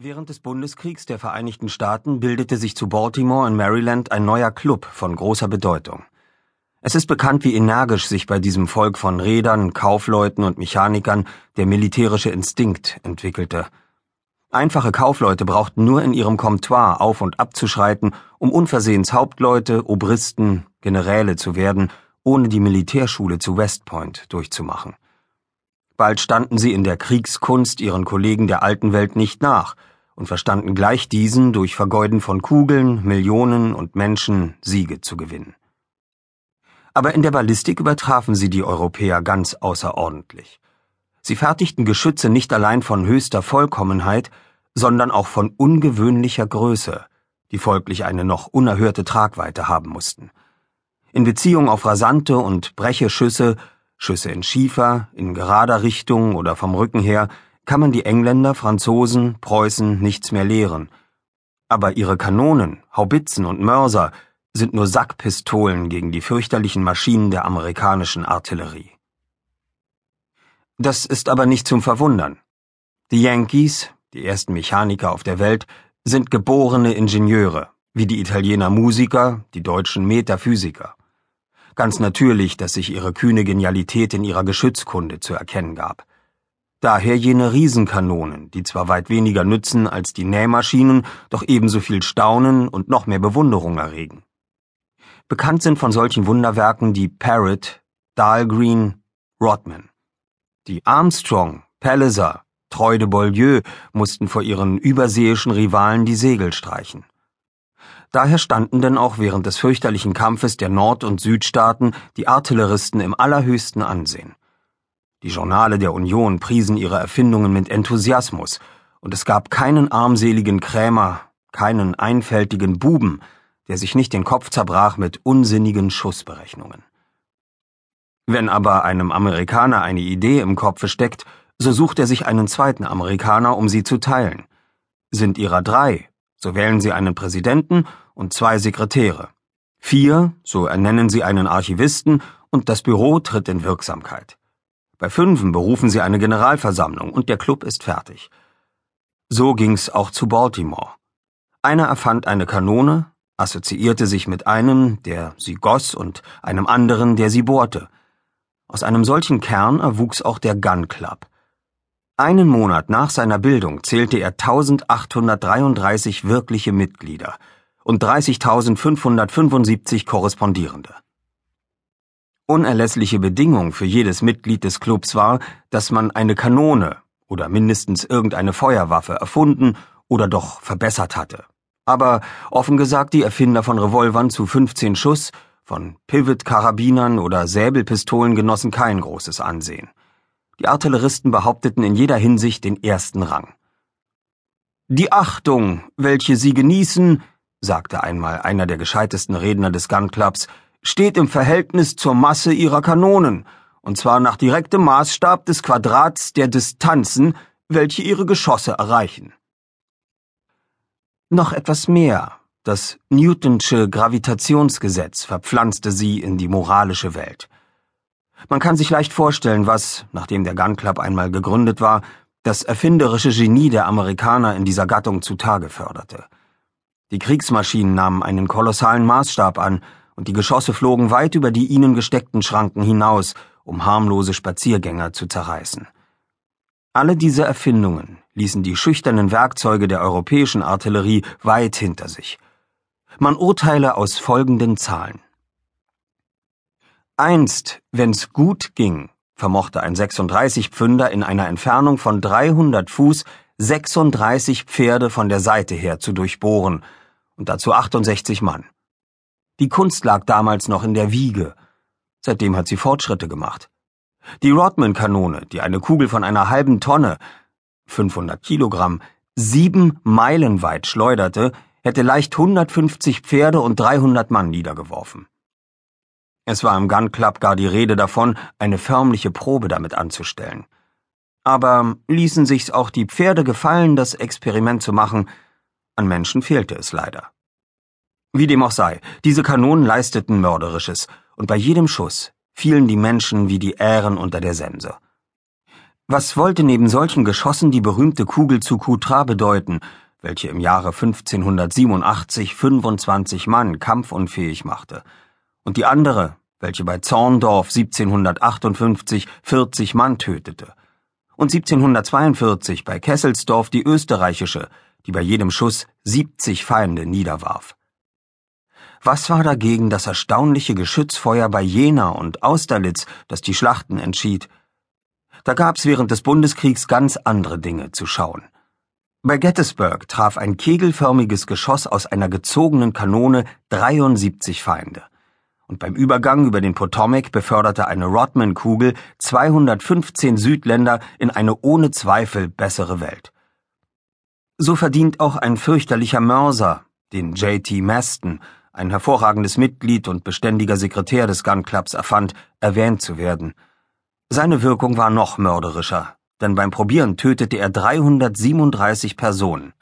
Während des Bundeskriegs der Vereinigten Staaten bildete sich zu Baltimore in Maryland ein neuer Club von großer Bedeutung. Es ist bekannt, wie energisch sich bei diesem Volk von Rädern, Kaufleuten und Mechanikern der militärische Instinkt entwickelte. Einfache Kaufleute brauchten nur in ihrem Comptoir auf und abzuschreiten, um unversehens Hauptleute, Obristen, Generäle zu werden, ohne die Militärschule zu West Point durchzumachen. Bald standen sie in der Kriegskunst ihren Kollegen der alten Welt nicht nach und verstanden gleich diesen durch Vergeuden von Kugeln, Millionen und Menschen Siege zu gewinnen. Aber in der Ballistik übertrafen sie die Europäer ganz außerordentlich. Sie fertigten Geschütze nicht allein von höchster Vollkommenheit, sondern auch von ungewöhnlicher Größe, die folglich eine noch unerhörte Tragweite haben mussten. In Beziehung auf rasante und breche Schüsse Schüsse in Schiefer, in gerader Richtung oder vom Rücken her, kann man die Engländer, Franzosen, Preußen nichts mehr lehren. Aber ihre Kanonen, Haubitzen und Mörser sind nur Sackpistolen gegen die fürchterlichen Maschinen der amerikanischen Artillerie. Das ist aber nicht zum Verwundern. Die Yankees, die ersten Mechaniker auf der Welt, sind geborene Ingenieure, wie die Italiener Musiker, die Deutschen Metaphysiker. Ganz natürlich, dass sich ihre kühne Genialität in ihrer Geschützkunde zu erkennen gab. Daher jene Riesenkanonen, die zwar weit weniger nützen als die Nähmaschinen, doch ebenso viel Staunen und noch mehr Bewunderung erregen. Bekannt sind von solchen Wunderwerken die Parrot, Dahlgreen, Rodman. Die Armstrong, Palliser, Treu de Beaulieu mussten vor ihren überseeischen Rivalen die Segel streichen. Daher standen denn auch während des fürchterlichen Kampfes der Nord- und Südstaaten die Artilleristen im allerhöchsten Ansehen. Die Journale der Union priesen ihre Erfindungen mit Enthusiasmus, und es gab keinen armseligen Krämer, keinen einfältigen Buben, der sich nicht den Kopf zerbrach mit unsinnigen Schussberechnungen. Wenn aber einem Amerikaner eine Idee im Kopfe steckt, so sucht er sich einen zweiten Amerikaner, um sie zu teilen. Sind ihrer drei, so wählen Sie einen Präsidenten und zwei Sekretäre. Vier, so ernennen Sie einen Archivisten und das Büro tritt in Wirksamkeit. Bei fünfen berufen Sie eine Generalversammlung und der Club ist fertig. So ging's auch zu Baltimore. Einer erfand eine Kanone, assoziierte sich mit einem, der sie goss, und einem anderen, der sie bohrte. Aus einem solchen Kern erwuchs auch der Gun Club. Einen Monat nach seiner Bildung zählte er 1833 wirkliche Mitglieder und 30.575 Korrespondierende. Unerlässliche Bedingung für jedes Mitglied des Clubs war, dass man eine Kanone oder mindestens irgendeine Feuerwaffe erfunden oder doch verbessert hatte. Aber offen gesagt, die Erfinder von Revolvern zu 15 Schuss, von Pivot-Karabinern oder Säbelpistolen genossen kein großes Ansehen. Die Artilleristen behaupteten in jeder Hinsicht den ersten Rang. Die Achtung, welche sie genießen, sagte einmal einer der gescheitesten Redner des Gun Clubs, steht im Verhältnis zur Masse ihrer Kanonen, und zwar nach direktem Maßstab des Quadrats der Distanzen, welche ihre Geschosse erreichen. Noch etwas mehr. Das Newtonsche Gravitationsgesetz verpflanzte sie in die moralische Welt. Man kann sich leicht vorstellen, was, nachdem der Gun Club einmal gegründet war, das erfinderische Genie der Amerikaner in dieser Gattung zutage förderte. Die Kriegsmaschinen nahmen einen kolossalen Maßstab an, und die Geschosse flogen weit über die ihnen gesteckten Schranken hinaus, um harmlose Spaziergänger zu zerreißen. Alle diese Erfindungen ließen die schüchternen Werkzeuge der europäischen Artillerie weit hinter sich. Man urteile aus folgenden Zahlen. Einst, wenn's gut ging, vermochte ein 36-Pfünder in einer Entfernung von 300 Fuß 36 Pferde von der Seite her zu durchbohren, und dazu 68 Mann. Die Kunst lag damals noch in der Wiege. Seitdem hat sie Fortschritte gemacht. Die Rodman-Kanone, die eine Kugel von einer halben Tonne, 500 Kilogramm, sieben Meilen weit schleuderte, hätte leicht 150 Pferde und 300 Mann niedergeworfen. Es war im Gun Club gar die Rede davon, eine förmliche Probe damit anzustellen. Aber ließen sich's auch die Pferde gefallen, das Experiment zu machen, an Menschen fehlte es leider. Wie dem auch sei, diese Kanonen leisteten Mörderisches, und bei jedem Schuss fielen die Menschen wie die Ähren unter der Sense. Was wollte neben solchen Geschossen die berühmte Kugel zu Coutras bedeuten, welche im Jahre 1587 25 Mann kampfunfähig machte, und die andere, welche bei Zorndorf 1758 40 Mann tötete, und 1742 bei Kesselsdorf die österreichische, die bei jedem Schuss 70 Feinde niederwarf. Was war dagegen das erstaunliche Geschützfeuer bei Jena und Austerlitz, das die Schlachten entschied? Da gab's während des Bundeskriegs ganz andere Dinge zu schauen. Bei Gettysburg traf ein kegelförmiges Geschoss aus einer gezogenen Kanone 73 Feinde. Und beim Übergang über den Potomac beförderte eine Rodman-Kugel 215 Südländer in eine ohne Zweifel bessere Welt. So verdient auch ein fürchterlicher Mörser, den J.T. Maston, ein hervorragendes Mitglied und beständiger Sekretär des Gun Clubs erfand, erwähnt zu werden. Seine Wirkung war noch mörderischer, denn beim Probieren tötete er 337 Personen.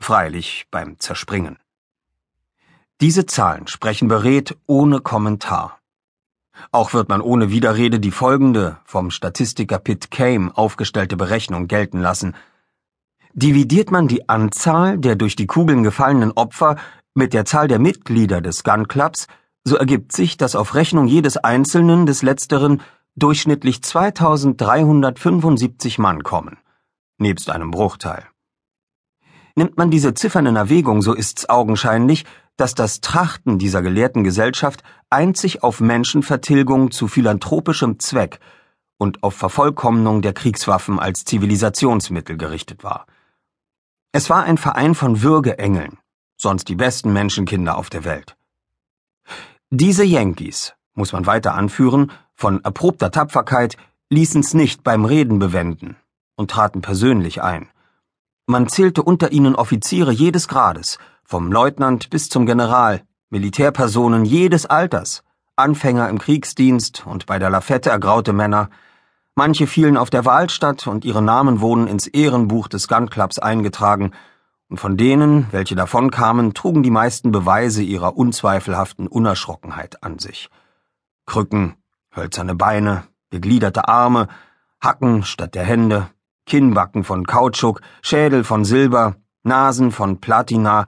Freilich beim Zerspringen. Diese Zahlen sprechen beredt ohne Kommentar. Auch wird man ohne Widerrede die folgende, vom Statistiker Pitt Kame aufgestellte Berechnung gelten lassen. Dividiert man die Anzahl der durch die Kugeln gefallenen Opfer mit der Zahl der Mitglieder des Gun Clubs, so ergibt sich, dass auf Rechnung jedes Einzelnen des Letzteren durchschnittlich 2375 Mann kommen, nebst einem Bruchteil. Nimmt man diese Ziffern in Erwägung, so ist's augenscheinlich, dass das Trachten dieser gelehrten Gesellschaft einzig auf Menschenvertilgung zu philanthropischem Zweck und auf Vervollkommnung der Kriegswaffen als Zivilisationsmittel gerichtet war. Es war ein Verein von Würgeengeln, sonst die besten Menschenkinder auf der Welt. Diese Yankees, muss man weiter anführen, von erprobter Tapferkeit, ließen's nicht beim Reden bewenden und traten persönlich ein. Man zählte unter ihnen Offiziere jedes Grades, vom Leutnant bis zum General, Militärpersonen jedes Alters, Anfänger im Kriegsdienst und bei der Lafette ergraute Männer, manche fielen auf der Wahl statt und ihre Namen wurden ins Ehrenbuch des Gun Clubs eingetragen, und von denen, welche davonkamen, trugen die meisten Beweise ihrer unzweifelhaften Unerschrockenheit an sich. Krücken, hölzerne Beine, gegliederte Arme, Hacken statt der Hände, Kinnbacken von Kautschuk, Schädel von Silber, Nasen von Platina,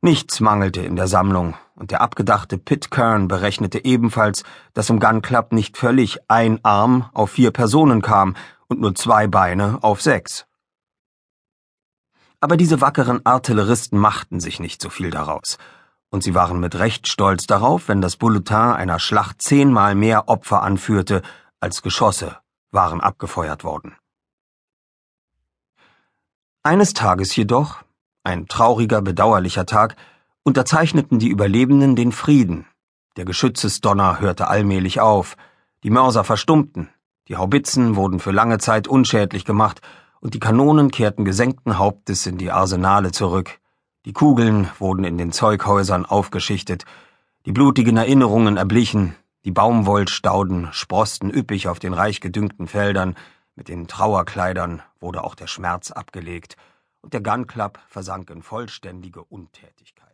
nichts mangelte in der Sammlung, und der abgedachte Pitcairn berechnete ebenfalls, dass im Gun Club nicht völlig ein Arm auf vier Personen kam und nur zwei Beine auf sechs. Aber diese wackeren Artilleristen machten sich nicht so viel daraus, und sie waren mit Recht stolz darauf, wenn das Bulletin einer Schlacht zehnmal mehr Opfer anführte, als Geschosse waren abgefeuert worden. Eines Tages jedoch, ein trauriger, bedauerlicher Tag, unterzeichneten die Überlebenden den Frieden. Der Geschützesdonner hörte allmählich auf, die Mörser verstummten, die Haubitzen wurden für lange Zeit unschädlich gemacht, und die Kanonen kehrten gesenkten Hauptes in die Arsenale zurück, die Kugeln wurden in den Zeughäusern aufgeschichtet, die blutigen Erinnerungen erblichen, die Baumwollstauden sproßten üppig auf den reich gedüngten Feldern, mit den Trauerkleidern wurde auch der Schmerz abgelegt, und der Gun Club versank in vollständige Untätigkeit.